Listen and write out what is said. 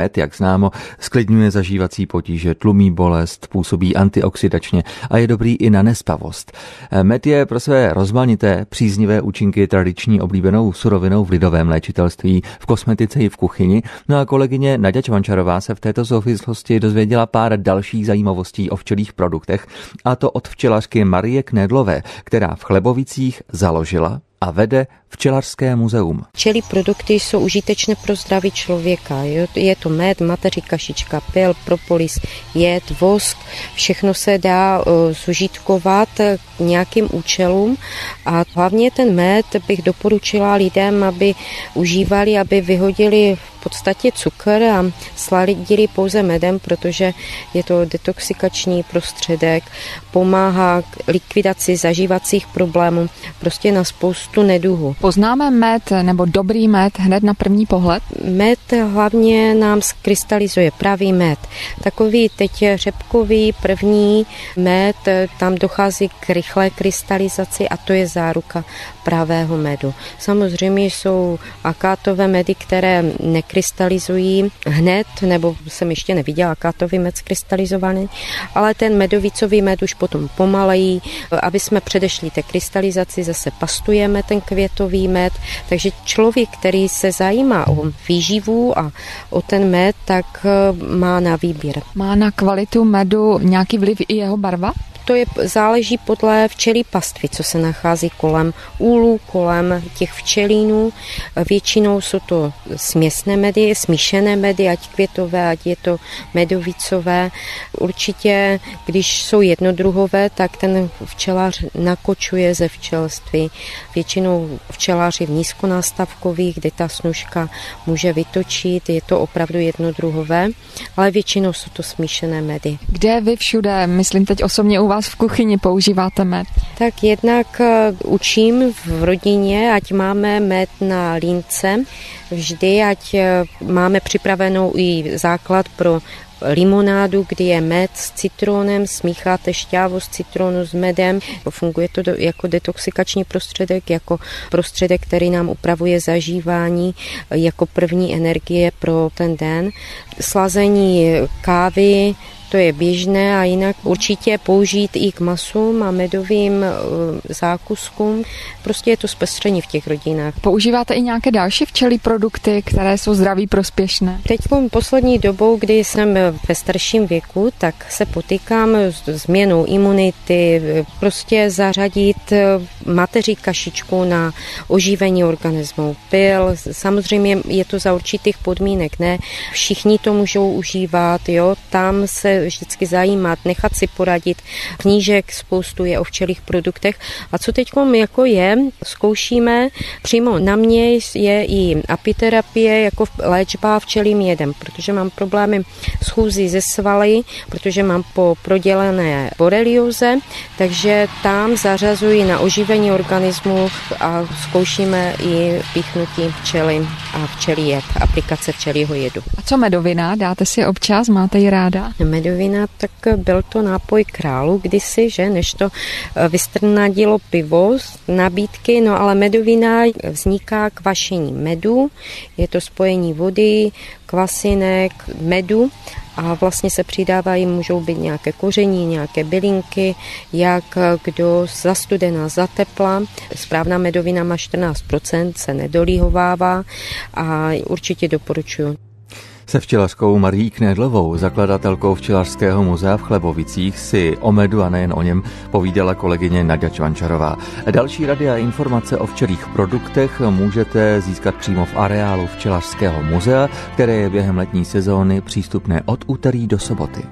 med, jak známo, sklidňuje zažívací potíže, tlumí bolest, působí antioxidačně a je dobrý i na nespavost. Med je pro své rozmanité příznivé účinky tradiční oblíbenou surovinou v lidovém léčitelství, v kosmetice i v kuchyni. No a kolegyně Naděč Čvančarová se v této souvislosti dozvěděla pár dalších zajímavostí o včelých produktech, a to od včelařky Marie Knedlové, která v Chlebovicích založila a vede Včelařské muzeum. Včelí produkty jsou užitečné pro zdraví člověka. Je to med, mateří kašička, pil, propolis, jed, vosk. Všechno se dá zužitkovat k nějakým účelům a hlavně ten med bych doporučila lidem, aby užívali, aby vyhodili podstatě cukr a sladili pouze medem, protože je to detoxikační prostředek, pomáhá k likvidaci zažívacích problémů, prostě na spoustu neduhu. Poznáme med nebo dobrý med hned na první pohled? Med hlavně nám skrystalizuje pravý med. Takový teď řepkový první med, tam dochází k rychlé krystalizaci a to je záruka pravého medu. Samozřejmě jsou akátové medy, které nekrystalizují hned, nebo jsem ještě neviděla akátový med skrystalizovaný, ale ten medovicový med už potom pomalejí. Aby jsme předešli té krystalizaci, zase pastujeme ten květový med, takže člověk, který se zajímá o výživu a o ten med, tak eh, má na výběr. Má na kvalitu medu nějaký vliv i jeho barva? To je, záleží podle včelí pastvy, co se nachází kolem úlů, kolem těch včelínů. Většinou jsou to směsné medy, smíšené medy, ať květové, ať je to medovicové. Určitě, když jsou jednodruhové, tak ten včelař nakočuje ze včelství. Většinou včeláři v nízkonástavkových, kde ta snužka může vytočit, je to opravdu jednodruhové, ale většinou jsou to smíšené medy. Kde vy všude, myslím teď osobně u vás v kuchyni používáte med? Tak jednak eh, učím v rodině, ať máme med na lince, vždy, ať eh, máme připravenou i základ pro limonádu, kdy je med s citronem, smícháte šťávu z citronu s medem. Funguje to jako detoxikační prostředek, jako prostředek, který nám upravuje zažívání, jako první energie pro ten den. Slazení kávy, to je běžné a jinak určitě použít i k masům a medovým eh, zákuskům. Prostě je to zpestření v těch rodinách. Používáte i nějaké další včelí produkty, které jsou zdraví prospěšné? Teď poslední dobou, kdy jsem ve starším věku, tak se potýkám s změnou imunity, prostě zařadit eh, mateří kašičku na oživení organismu. Pil, samozřejmě je to za určitých podmínek, ne? Všichni to můžou užívat, jo, tam se vždycky zajímat, nechat si poradit. Knížek spoustu je o včelých produktech. A co teď jako je, zkoušíme, přímo na mě je i apiterapie jako léčba včelým jedem, protože mám problémy s chůzí ze svaly, protože mám po prodělené borelioze, takže tam zařazuji na oživení organismu a zkoušíme i píchnutí včely a včelí jed, aplikace včelího jedu. A co medovina? Dáte si občas? Máte ji ráda? Medovina medovina, tak byl to nápoj králu kdysi, že, než to eh, vystrnadilo pivo z nabídky, no ale medovina vzniká kvašení medu, je to spojení vody, kvasinek, medu a vlastně se přidávají, můžou být nějaké koření, nějaké bylinky, jak kdo za studená, za tepla. Správná medovina má 14%, se nedolíhovává a určitě doporučuji. Se včelařkou Marí Knedlovou, zakladatelkou Včelařského muzea v Chlebovicích, si o medu a nejen o něm povídala kolegyně Nadia Čvančarová. Další rady a informace o včelých produktech můžete získat přímo v areálu Včelařského muzea, které je během letní sezóny přístupné od úterý do soboty.